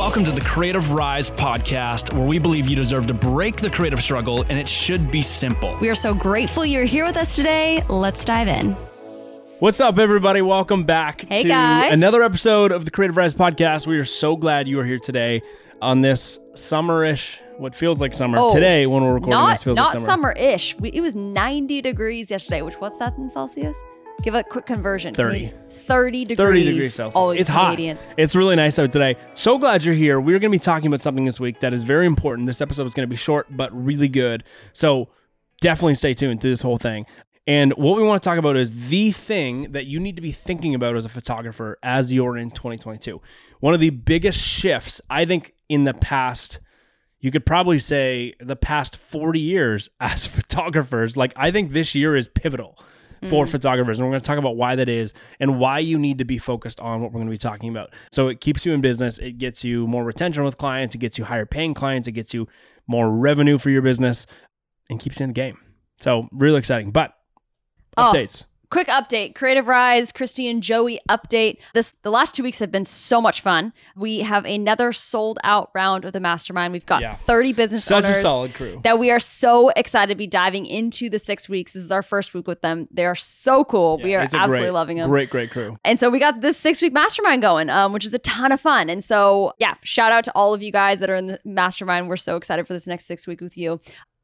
Welcome to the Creative Rise podcast, where we believe you deserve to break the creative struggle and it should be simple. We are so grateful you're here with us today. Let's dive in. What's up, everybody? Welcome back Hey, to guys. another episode of the Creative Rise podcast. We are so glad you are here today on this summerish, what feels like summer. Oh, today, when we're recording Not this, feels not like summer. summer-ish. We, it was 90 degrees yesterday, which what's that in Celsius? Give a quick conversion. 30. 30 degrees. 30 degrees Celsius. Oh, it's Canadians. hot. It's really nice out today. So glad you're here. We're going to be talking about something this week that is very important. This episode is going to be short but really good. So definitely stay tuned through this whole thing. And what we want to talk about is the thing that you need to be thinking about as a photographer as you're in 2022. One of the biggest shifts, I think, in the past, you could probably say the past 40 years as photographers. Like, I think this year is pivotal for mm. photographers. And we're going to talk about why that is and why you need to be focused on what we're going to be talking about. So it keeps you in business. It gets you more retention with clients. It gets you higher paying clients. It gets you more revenue for your business and keeps you in the game. So really exciting. But Oh. Quick update. Creative Rise, Christy and Joey update. This the last two weeks have been so much fun. We have another sold out round of the mastermind. We've got Yeah. 30 business Such owners. a solid crew. that we are so excited to be diving into the six weeks. This is our first week with them. They are so cool. we are absolutely great, loving them. Great, great crew. And so we got this six week mastermind going, um, which is a ton of fun. And so, yeah, shout out to all of you guys that are in the mastermind. We're so excited for this next six week with you.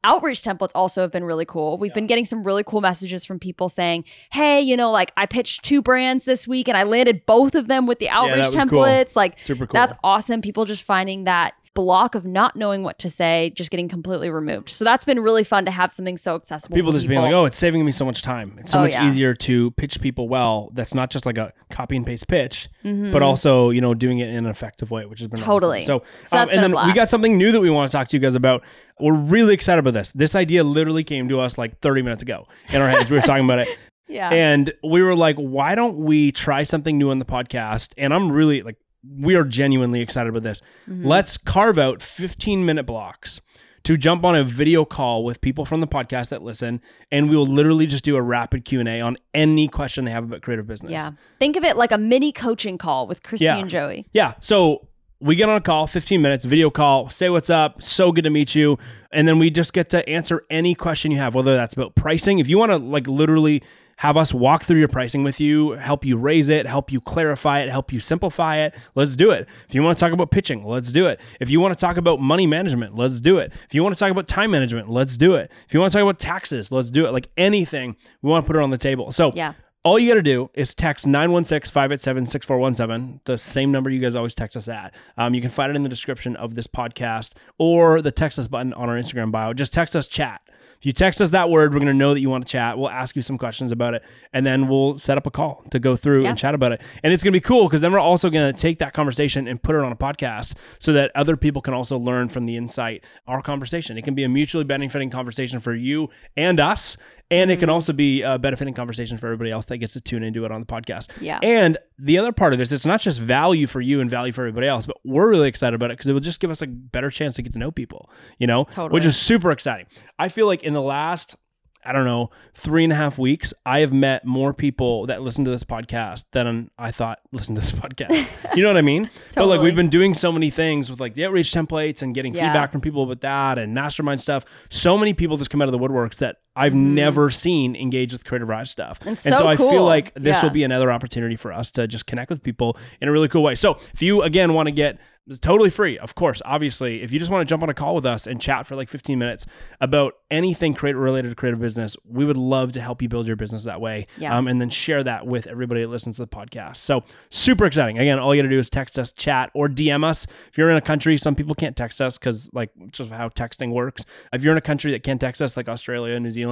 Outreach templates also have been really cool. We've been getting some really cool messages from people saying, hey, you know, like I pitched two brands this week and I landed both of them with the outreach that was cool. templates. Like, Super cool. that's awesome. People just finding that block of not knowing what to say just getting completely removed. So that's been really fun to have something so accessible. people just being like, oh, it's saving me so much time. It's so Oh, much yeah. easier to pitch people well. That's not just like a copy and paste pitch, Mhm. but also you know doing it in an effective way, which has been awesome. Totally. So, So that's um, and then we got something new that we want to talk to you guys about. We're really excited about this. This idea literally came to us like 30 minutes ago in our heads. we were talking about it, yeah. and we were like, why don't we try something new on the podcast? And I'm really like, we are genuinely excited about this. Mhm. Let's carve out 15 minute blocks to jump on a video call with people from the podcast that listen and we will literally just do a rapid Q&A on any question they have about creative business. Yeah. Think of it like a mini coaching call with Christy Yeah. and Joey. Yeah. So we get on a call, 15 minutes, video call, say what's up, so good to meet you. And then we just get to answer any question you have, whether that's about pricing. If you want to like literally have us walk through your pricing with you, help you raise it, help you clarify it, help you simplify it, let's do it. If you want to talk about pitching, let's do it. If you want to talk about money management, let's do it. If you want to talk about time management, let's do it. If you want to talk about taxes, let's do it. Like anything, we want to put it on the table. So Yeah. All you got to do is text 916 587 6417, the same number you guys always text us at. Um, you can find it in the description of this podcast or the text us button on our Instagram bio. Just text us chat. If you text us that word, we're going to know that you want to chat. We'll ask you some questions about it, and then we'll set up a call to go through Yeah. and chat about it. And it's going to be cool because then we're also going to take that conversation and put it on a podcast so that other people can also learn from the insight, our conversation. It can be a mutually benefiting conversation for you and us. And it can mm-hmm. also be a benefiting conversation for everybody else that gets to tune into it on the podcast. Yeah. And the other part of this, it's not just value for you and value for everybody else, but we're really excited about it because it will just give us a better chance to get to know people, you know, Totally. which is super exciting. I feel like in the last, I don't know, three and a half weeks, I have met more people that listen to this podcast than I thought listened to this podcast. you know what I mean? totally. But like we've been doing so many things with like the outreach templates and getting Yeah. feedback from people with that and mastermind stuff. So many people just come out of the woodworks that I've never seen engage with creative rise stuff. And so, so I feel like this Yeah. will be another opportunity for us to just connect with people in a really cool way. So if you again want to get it's totally free, of course, obviously, if you just want to jump on a call with us and chat for like 15 minutes about anything creative related to creative business, we would love to help you build your business that way. Yeah. Um, and then share that with everybody that listens to the podcast. So super exciting. Again, all you got to do is text us, chat, or DM us. If you're in a country, some people can't text us because like just how texting works. If you're in a country that can't text us, like Australia, New Zealand,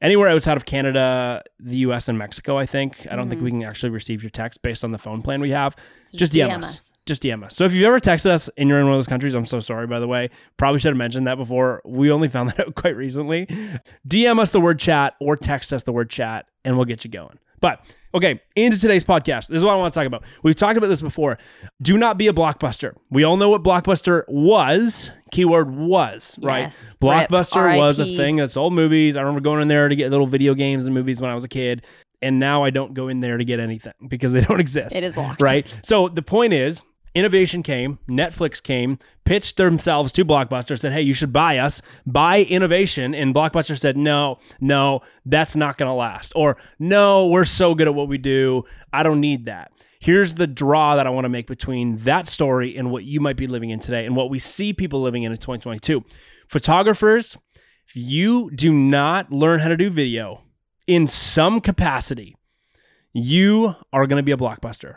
anywhere outside of Canada, the US, and Mexico, I think. I don't think we mm-hmm. can actually receive your text based on the phone plan we have. So just DM, us. Just DM us. So if you've ever texted us and you're in one of those countries, I'm so sorry, by the way. Probably should have mentioned that before. We only found that out quite recently. DM us the word chat or text us the word chat and we'll get you going. But okay, into today's podcast. This is what I want to talk about. We've talked about this before. Do not be a blockbuster. We all know what blockbuster was. Keyword was, right? Yes. Rip. Blockbuster was a thing that sold movies. I remember going in there to get little video games and movies when I was a kid. And now I don't go in there to get anything because they don't exist It is locked. right? So the point is, Innovation came, Netflix came, pitched themselves to Blockbuster, said, hey, you should buy us, buy innovation. And Blockbuster said, no, no, that's not going to last. Or, no, we're so good at what we do. I don't need that. Here's the draw that I want to make between that story and what you might be living in today and what we see people living in in 2022. Photographers, if you do not learn how to do video in some capacity, you are going to be a blockbuster.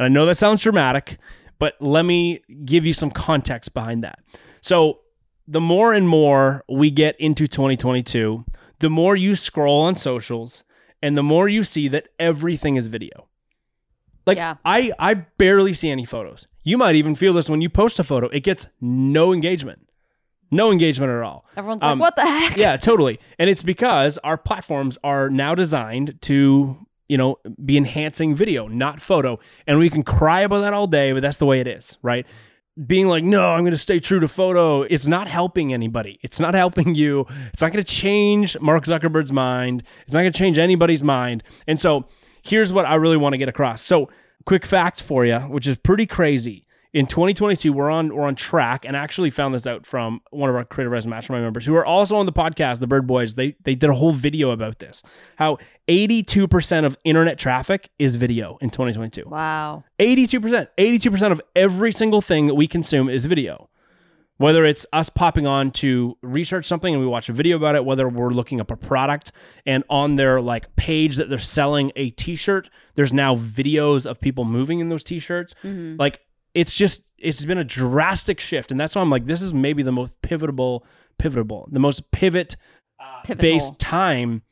And I know that sounds dramatic, but let me give you some context behind that. So, the more and more we get into 2022, the more you scroll on socials and the more you see that everything is video. Like Yeah. I I barely see any photos. You might even feel this when you post a photo, it gets no engagement. No engagement at all. Everyone's like, Um, what the heck? Yeah, totally. And it's because our platforms are now designed to, you know, be enhancing video, not photo. And we can cry about that all day, but that's the way it is, right? Being like, no, I'm going to stay true to photo. It's not helping anybody. It's not helping you. It's not going to change Mark Zuckerberg's mind. It's not going to change anybody's mind. And so here's what I really want to get across. So, quick fact for you, which is pretty crazy. In 2022, we're on we're on track, and I actually found this out from one of our Creative Rise Mastermind members who are also on the podcast, the Bird Boys. They they did a whole video about this. How 82% of internet traffic is video in 2022. Wow. 82%. 82% of every single thing that we consume is video. Whether it's us popping on to research something and we watch a video about it, whether we're looking up a product and on their like page that they're selling a t-shirt, there's now videos of people moving in those t-shirts. Mm-hmm. Like it's just it's been a drastic shift. And that's why I'm like, this is maybe the most pivotable, pivotable, the most pivot ah. Pivotal. based time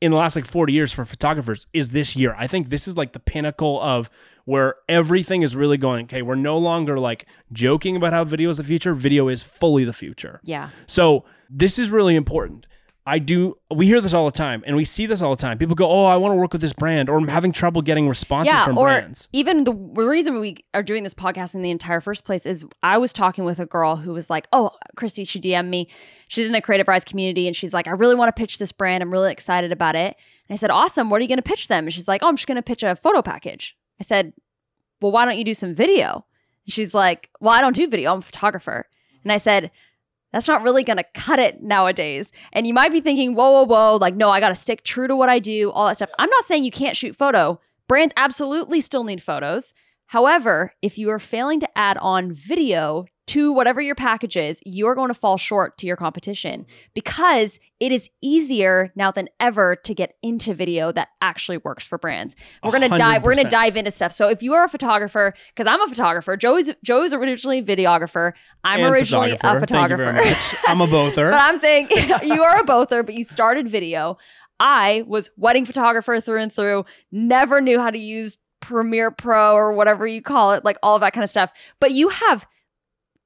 in the last like 40 years for photographers is this year. I think this is like the pinnacle of where everything is really going. Okay, we're no longer like joking about how video is the future. Video is fully the future. Yeah. So this is really important. I do. We hear this all the time, and we see this all the time. People go, "Oh, I want to work with this brand," or I'm having trouble getting responses yeah, from or brands. even the reason we are doing this podcast in the entire first place is I was talking with a girl who was like, "Oh, Christy, she DM'd me. She's in the Creative Rise community, and she's like, I really want to pitch this brand. I'm really excited about it." And I said, "Awesome. What are you going to pitch them?" And she's like, "Oh, I'm just going to pitch a photo package." I said, "Well, why don't you do some video?" And she's like, "Well, I don't do video. I'm a photographer." And I said, that's not really going to cut it nowadays. And you might be thinking, whoa, whoa, whoa, like, no, I got to stick true to what I do, all that stuff. I'm not saying you can't shoot photo. Brands absolutely still need photos. However, if you are failing to add on video to whatever your package is, you're going to fall short to your competition because it is easier now than ever to get into video that actually works for brands. We're going to dive we're going to dive into stuff. So if you are a photographer cuz I'm a photographer, Joey's Joey's originally a videographer, I'm And originally a photographer. very much. I'm a bother. But I'm saying you are a bother, but you started video. I was wedding photographer through and through, never knew how to use Premiere Pro or whatever you call it, like all of that kind of stuff. But you have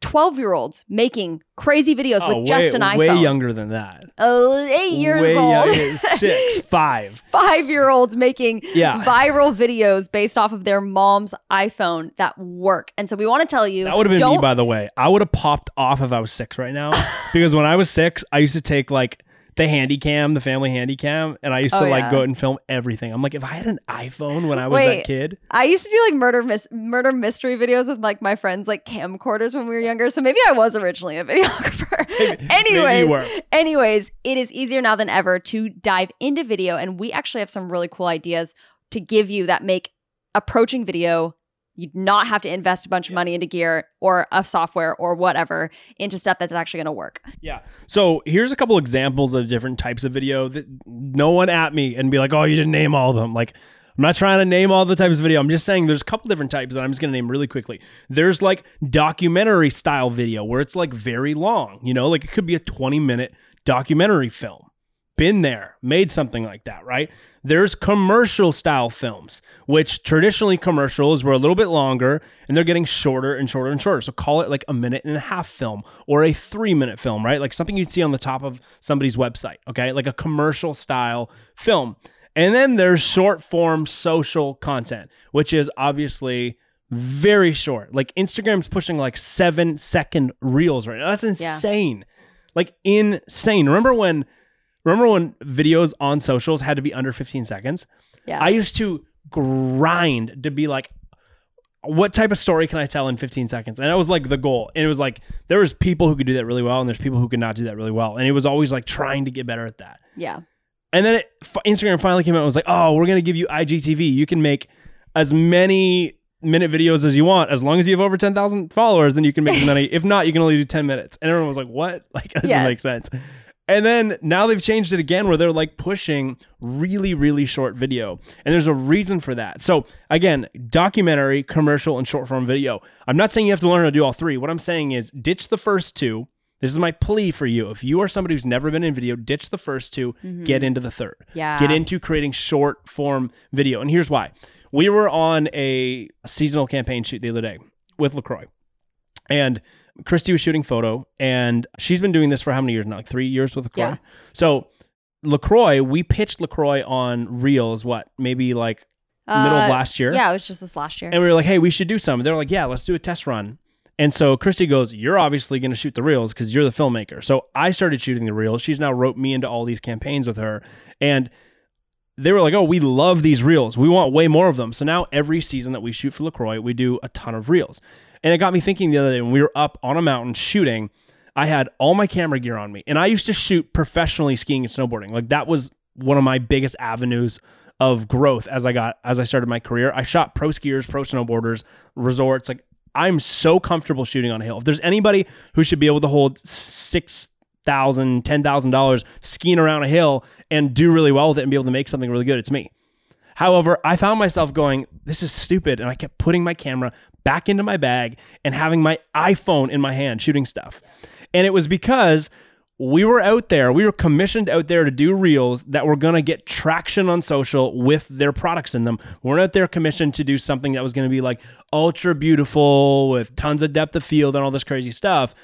12 year olds making crazy videos oh, with just an iPhone. way younger than that. Oh, eight years way old. younger, six, five. Five year olds making Yeah. viral videos based off of their mom's iPhone that work. And so we want to tell you That would have been me, by the way. I would have popped off if I was six right now. because when I was six, I used to take like the handy cam, the family handy cam, and I used oh, to Oh, like yeah. go out and film everything. I'm like, if I had an iPhone when I was Wait. that kid, I used to do like murder mis- murder mystery videos with like my friends like camcorders when we were younger. So maybe I was originally a videographer. maybe anyways, anyways, it is easier now than ever to dive into video and we actually have some really cool ideas to give you that make approaching video you not have to invest a bunch of money into gear or a software or whatever into stuff that's actually going to work. Yeah. So here's a couple examples of different types of video that no one at me and be like, oh, you didn't name all of them. Like, I'm not trying to name all the types of video. I'm just saying there's a couple different types that I'm just going to name really quickly. There's like documentary style video where it's like very long, you know, like it could be a 20 minute documentary film. Been there, made something like that, right? There's commercial style films, which traditionally commercials were a little bit longer and they're getting shorter and shorter and shorter. So call it like a minute and a half film or a three minute film, right? Like something you'd see on the top of somebody's website, okay? Like a commercial style film. And then there's short form social content, which is obviously very short. Like Instagram's pushing like seven second reels right now. That's insane. Like insane. Remember when remember when videos on socials had to be under 15 seconds? Yeah. I used to grind to be like what type of story can I tell in 15 seconds? And that was like the goal. And it was like there was people who could do that really well, and there's people who could not do that really well. And it was always like trying to get better at that. Yeah. And then it, Instagram finally came out and was like, oh, we're gonna give you IGTV. You can make as many minute videos as you want as long as you have over 10,000 followers. Then you can make as many. if not, you can only do 10 minutes. And everyone was like, what? Like that doesn't Yes. make sense. And then now they've changed it again where they're like pushing really, really short video. And there's a reason for that. So, again, documentary, commercial, and short form video. I'm not saying you have to learn how to do all three. What I'm saying is ditch the first two. This is my plea for you. If you are somebody who's never been in video, ditch the first 2 mm-hmm. get into the third. Yeah. Get into creating short form video. And here's why. We were on a seasonal campaign shoot the other day with LaCroix. And Christy was shooting photo, and she's been doing this for how many years now? Like three years with LaCroix. Yeah. So LaCroix, we pitched LaCroix on Reels, what, maybe like middle of Uh, last year? Yeah, it was just this last year. And we were like, hey, we should do some. They're like, yeah, let's do a test run. And so Christy goes, you're obviously going to shoot the reels because you're the filmmaker. So I started shooting the reels. She's now wrote me into all these campaigns with her. And they were like, oh, we love these reels. We want way more of them. So now every season that we shoot for LaCroix, we do a ton of reels. And it got me thinking the other day when we were up on a mountain shooting, I had all my camera gear on me. And I used to shoot professionally skiing and snowboarding. Like that was one of my biggest avenues of growth as I got as I started my career. I shot pro skiers, pro snowboarders, resorts. Like I'm so comfortable shooting on a hill. If there's anybody who should be able to hold six thousand, ten thousand dollars skiing around a hill and do really well with it and be able to make something really good, it's me. However, I found myself going, this is stupid. And I kept putting my camera back into my bag and having my iPhone in my hand shooting stuff. And it was because we were out there, we were commissioned out there to do reels that were going to get traction on social with their products in them. We weren't out there commissioned to do something that was going to be like ultra beautiful with tons of depth of field and all this crazy stuff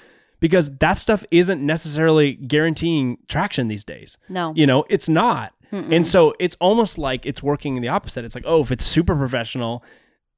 because that stuff isn't necessarily guaranteeing traction these days. No. You know, it's not. And so it's almost like it's working in the opposite. It's like, oh, if it's super professional,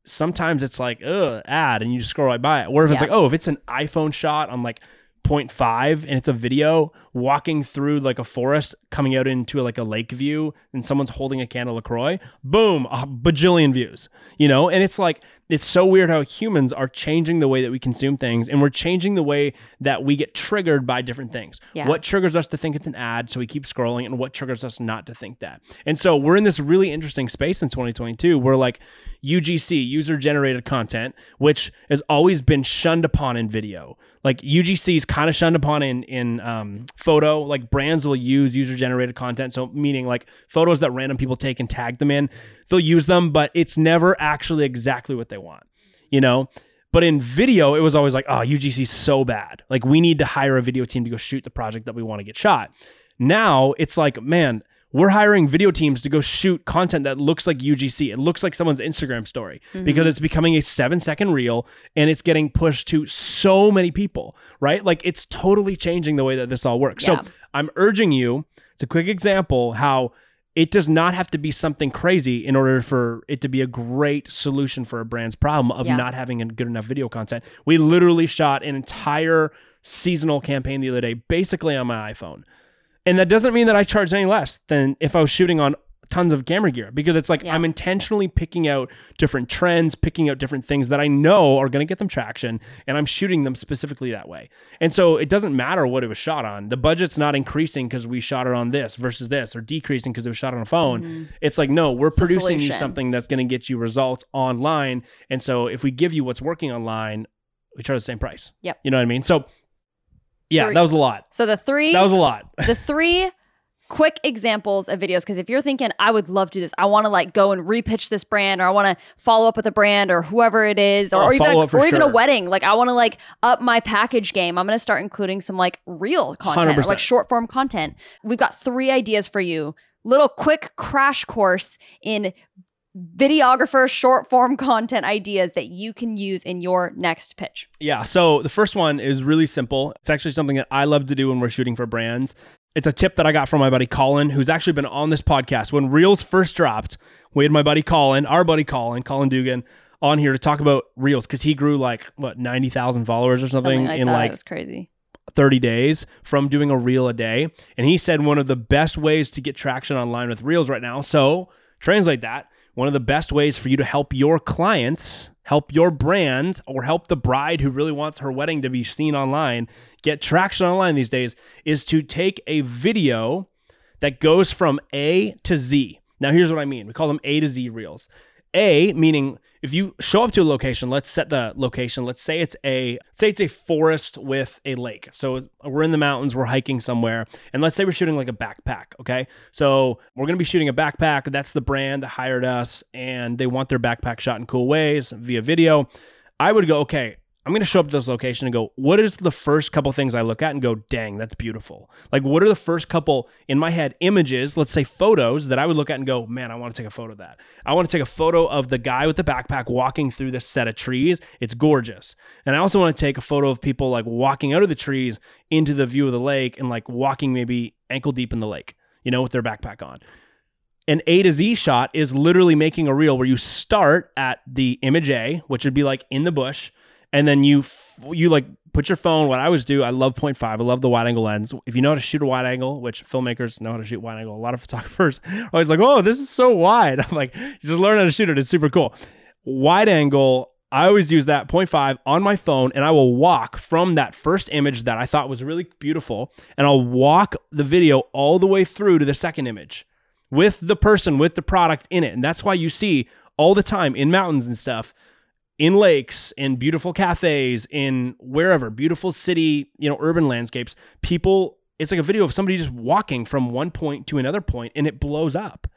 sometimes it's like, ugh, ad, and you just scroll right by it. Or if it's Yeah. like, oh, if it's an iPhone shot on like 0.5 and it's a video walking through like a forest coming out into like a lake view and someone's holding a can of LaCroix, boom, a bajillion views, you know? And it's like, it's so weird how humans are changing the way that we consume things and we're changing the way that we get triggered by different things. Yeah. What triggers us to think it's an ad, so we keep scrolling, and what triggers us not to think that. And so we're in this really interesting space in 2022 where like UGC, user generated content, which has always been shunned upon in video. Like UGC is kind of shunned upon in in um, photo. Like brands will use user generated content, so meaning like photos that random people take and tag them in, they'll use them, but it's never actually exactly what they want. You know. But in video, it was always like, oh, UGC is so bad. Like, we need to hire a video team to go shoot the project that we want to get shot. Now it's like, man, we're hiring video teams to go shoot content that looks like UGC. It looks like someone's Instagram story mm-hmm. because it's becoming a seven second reel and it's getting pushed to so many people, right? Like, it's totally changing the way that this all works. Yeah. So, I'm urging you, it's a quick example how it does not have to be something crazy in order for it to be a great solution for a brand's problem of Yeah. not having a good enough video content. We literally shot an entire seasonal campaign the other day, basically on my iPhone. And that doesn't mean that I charge any less than if I was shooting on tons of camera gear because it's like Yeah. I'm intentionally picking out different trends, picking out different things that I know are going to get them traction, and I'm shooting them specifically that way. And so it doesn't matter what it was shot on. The budget's not increasing because we shot it on this versus this, or decreasing because it was shot on a phone. It's like no, we're Mm-hmm. producing you something that's going to get you results online. And so if we give you what's working online, we charge the same price. Yep. You know what I mean? So yeah, Three. that was a lot. So the three That was a lot. the three quick examples of videos because if you're thinking i would love to do this i want to like go and repitch this brand or i want to follow up with a brand or whoever it is or, Oh, or even, a, or even a wedding like i want to like up my package game i'm going to start including some like real content or like short form content we've got three ideas for you little quick crash course in videographer short form content ideas that you can use in your next pitch Yeah. So the first one is really simple. It's actually something that I love to do when we're shooting for brands. It's a tip that I got from my buddy Colin, who's actually been on this podcast. When Reels first dropped, we had my buddy Colin, our buddy Colin, Colin Dugan, on here to talk about Reels because he grew like, what, 90,000 followers or something, something like in that like it was crazy 30 days from doing a reel a day. And he said one of the best ways to get traction online with reels right now. So translate that. One of the best ways for you to help your clients help your brand or help the bride who really wants her wedding to be seen online get traction online these days is to take a video that goes from A to Z. Now, here's what I mean we call them A to Z reels. A meaning if you show up to a location, let's set the location. Let's say it's a say it's a forest with a lake. So we're in the mountains, we're hiking somewhere, and let's say we're shooting like a backpack. Okay, so we're gonna be shooting a backpack. That's the brand that hired us, and they want their backpack shot in cool ways via video. I would go, okay, I'm going to show up to this location and go, what is the first couple things I look at and go, dang, that's beautiful? Like, what are the first couple in my head images, let's say photos, that I would look at and go, man, I want to take a photo of that. I want to take a photo of the guy with the backpack walking through this set of trees. It's gorgeous. And I also want to take a photo of people like walking out of the trees into the view of the lake and like walking maybe ankle deep in the lake, you know, with their backpack on an A to Z shot is literally making a reel where you start at the image A, which would be like in the bush, and then you you like put your phone. What I always do, I love 0.5. I love the wide angle lens. If you know how to shoot a wide angle, which filmmakers know how to shoot wide angle, a lot of photographers are always like, "Oh, this is so wide." I'm like, "You just learn how to shoot it. It's super cool. Wide angle. I always use that 0.5 on my phone and I will walk from that first image that I thought was really beautiful and I'll walk the video all the way through to the second image with the person with the product in it. And that's why you see all the time in mountains and stuff in lakes, in beautiful cafes, in wherever, beautiful city, you know, urban landscapes, people, it's like a video of somebody just walking from one point to another point and it blows up.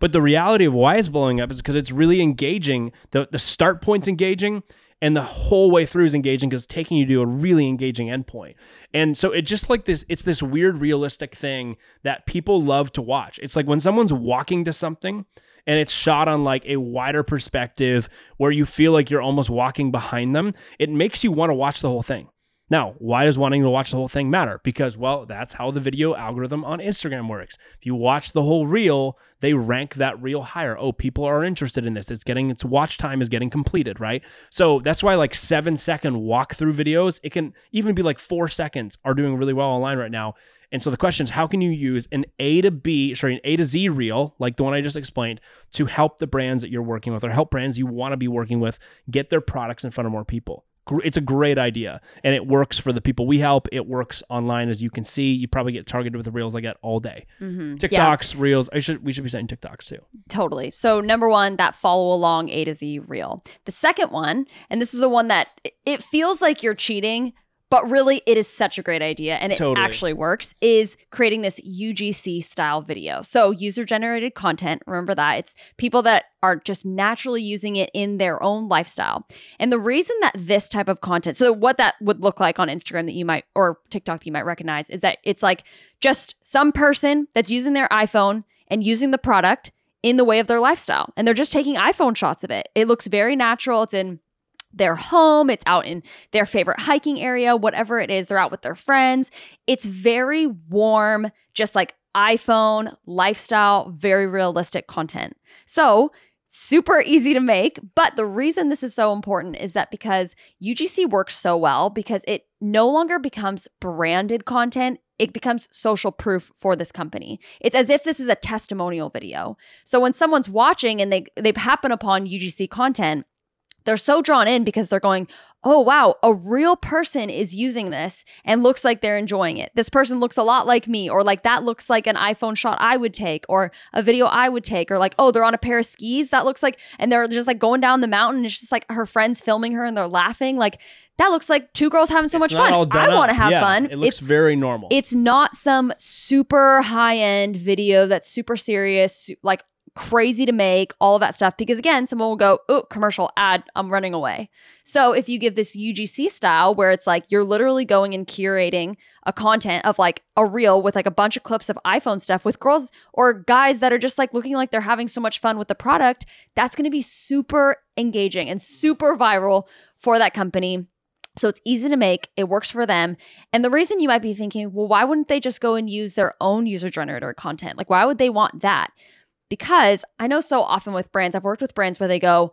But the reality of why it's blowing up is because it's really engaging. The, the start point's engaging and the whole way through is engaging because it's taking you to a really engaging endpoint. And so it just like this, it's this weird realistic thing that people love to watch. It's like when someone's walking to something and it's shot on like a wider perspective where you feel like you're almost walking behind them, it makes you want to watch the whole thing. Now, why does wanting to watch the whole thing matter? Because, well, that's how the video algorithm on Instagram works. If you watch the whole reel, they rank that reel higher. Oh, people are interested in this. It's getting its watch time is getting completed, right? So that's why like seven second walkthrough videos, it can even be like four seconds, are doing really well online right now. And so the question is, how can you use an A to B, sorry, an A to Z reel, like the one I just explained, to help the brands that you're working with or help brands you want to be working with get their products in front of more people? It's a great idea and it works for the people we help. It works online, as you can see. You probably get targeted with the reels I get all day. Mm-hmm. TikToks, yeah. reels. I should we should be saying TikToks too. Totally. So number one, that follow along A to Z reel. The second one, and this is the one that it feels like you're cheating, but really it is such a great idea and it totally. actually works is creating this UGC style video. So user generated content, remember that it's people that are just naturally using it in their own lifestyle. And the reason that this type of content, so what that would look like on Instagram that you might or TikTok that you might recognize is that it's like just some person that's using their iPhone and using the product in the way of their lifestyle and they're just taking iPhone shots of it. It looks very natural. It's in their home, it's out in their favorite hiking area, whatever it is, they're out with their friends. It's very warm, just like iPhone, lifestyle, very realistic content. So, super easy to make. But the reason this is so important is that because UGC works so well, because it no longer becomes branded content, it becomes social proof for this company. It's as if this is a testimonial video. So when someone's watching and they they happen upon UGC content, they're so drawn in because they're going, oh, wow, a real person is using this and looks like they're enjoying it. This person looks a lot like me, or like that looks like an iPhone shot I would take, or a video I would take, or like, oh, they're on a pair of skis. That looks like, and they're just like going down the mountain. It's just like her friends filming her and they're laughing. Like, that looks like two girls having so it's much fun. I want to have yeah, fun. It looks it's, very normal. It's not some super high end video that's super serious, like crazy to make, all of that stuff. Because again, someone will go, oh, commercial ad, I'm running away. So if you give this UGC style where it's like you're literally going and curating a content of like a reel with like a bunch of clips of iPhone stuff with girls or guys that are just like looking like they're having so much fun with the product, that's going to be super engaging and super viral for that company. So it's easy to make, it works for them. And the reason you might be thinking, well, why wouldn't they just go and use their own user generator content? Like, why would they want that? Because I know so often with brands, I've worked with brands where they go,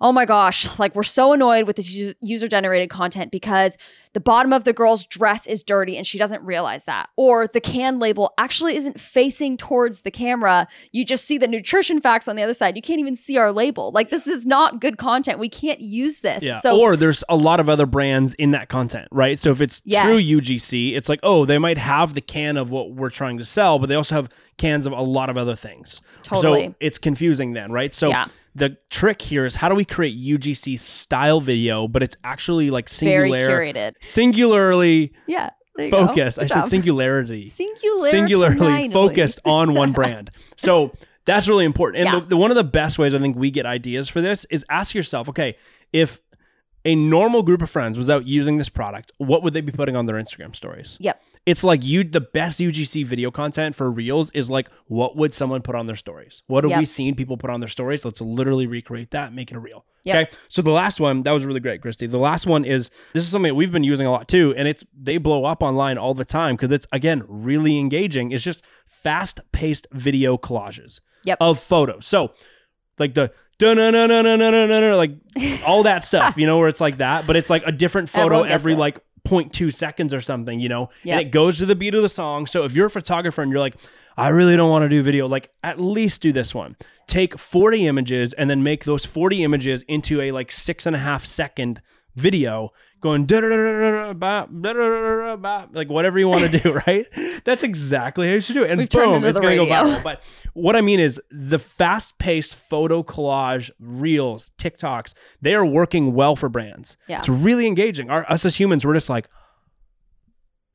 oh my gosh, like we're so annoyed with this user generated content because the bottom of the girl's dress is dirty and she doesn't realize that. Or the can label actually isn't facing towards the camera. You just see the nutrition facts on the other side. You can't even see our label. Like this is not good content. We can't use this. Yeah. So or there's a lot of other brands in that content, right? So if it's Yes. true UGC, it's like, oh, they might have the can of what we're trying to sell, but they also have cans of a lot of other things. Totally. So it's confusing then, right? So Yeah. The trick here is how do we create UGC style video, but it's actually like very singular, curated. singularly Yeah. focused. I said singularity. Singularly, singularly focused on one brand. So that's really important. And Yeah. the, the, one of the best ways I think we get ideas for this is ask yourself, okay, if a normal group of friends was out using this product, what would they be putting on their Instagram stories? Yep. It's like you the best UGC video content for reels is like what would someone put on their stories? What have Yep. we seen people put on their stories? Let's literally recreate that, make it a reel. Yep. Okay. So the last one, that was really great, Christy. The last one is this is something that we've been using a lot too, and it's they blow up online all the time because it's again really engaging. It's just fast-paced video collages Yep. of photos. So like the no no no no no no no no like all that stuff, you know, where it's like that, but it's like a different photo every it. like 0.2 seconds or something, you know, Yep. and it goes to the beat of the song. So if you're a photographer and you're like, I really don't want to do video, like at least do this one. Take 40 images and then make those 40 images into a like six and a half second video going like whatever you want to do, right? That's exactly how you should do it. And We've boom, it's going to go viral. But what I mean is the fast-paced photo collage reels, TikToks, they are working well for brands. Yeah. It's really engaging. Our, us as humans, we're just like,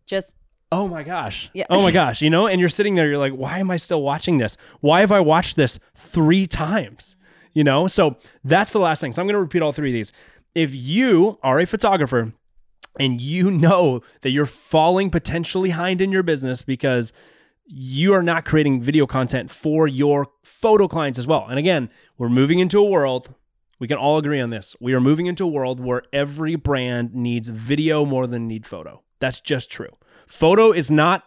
Just oh my gosh. Yeah. Oh my gosh. You know, and you're sitting there, you're like, why am I still watching this? Why have I watched this three times? You know, so that's the last thing. So I'm going to repeat all three of these. If you are a photographer and you know that you're falling potentially behind in your business because you are not creating video content for your photo clients as well. And again, we're moving into a world, we can all agree on this. We are moving into a world where every brand needs video more than need photo. That's just true. Photo is not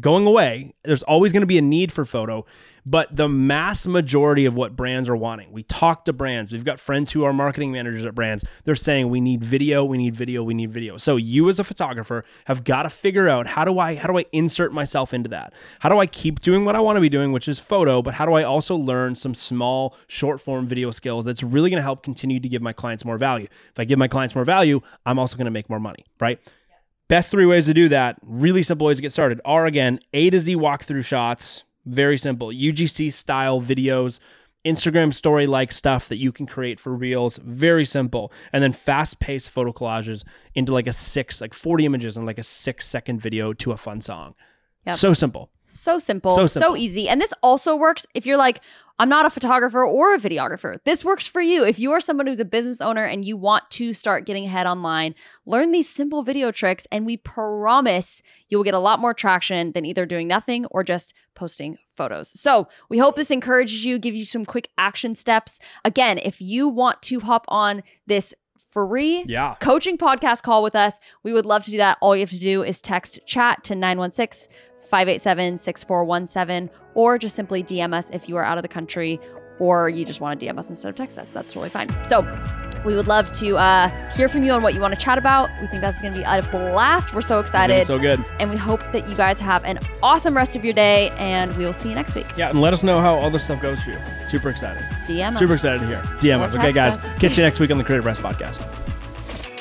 going away. There's always going to be a need for photo, but the mass majority of what brands are wanting. We talk to brands. We've got friends who are marketing managers at brands. They're saying we need video, we need video, we need video. So you as a photographer have got to figure out how do I how do I insert myself into that? How do I keep doing what I want to be doing, which is photo, but how do I also learn some small short form video skills that's really going to help continue to give my clients more value? If I give my clients more value, I'm also going to make more money, right? Best three ways to do that, really simple ways to get started, are again A to Z walkthrough shots. Very simple. UGC style videos, Instagram story like stuff that you can create for reels. Very simple. And then fast paced photo collages into like a six, like 40 images and like a six second video to a fun song. Yep. So simple. So simple, So so, simple. easy. And this also works if you're like, I'm not a photographer or a videographer. This works for you. If you are someone who's a business owner and you want to start getting ahead online, learn these simple video tricks, and we promise you will get a lot more traction than either doing nothing or just posting photos. So we hope this encourages you, give you some quick action steps. Again, if you want to hop on this free Yeah. coaching podcast call with us, we would love to do that. All you have to do is text chat to 916 587 6417 or just simply DM us if you are out of the country or you just want to DM us instead of text us. That's totally fine. So we would love to uh, hear from you on what you want to chat about. We think that's going to be a blast. We're so excited. So good. and we hope that you guys have an awesome rest of your day and we will see you next week. Yeah. And let us know how all this stuff goes for you. Super excited. DM us. Super us. excited to hear. DM Or us. Okay, guys. us. Catch you next week on the Creative Rise Podcast.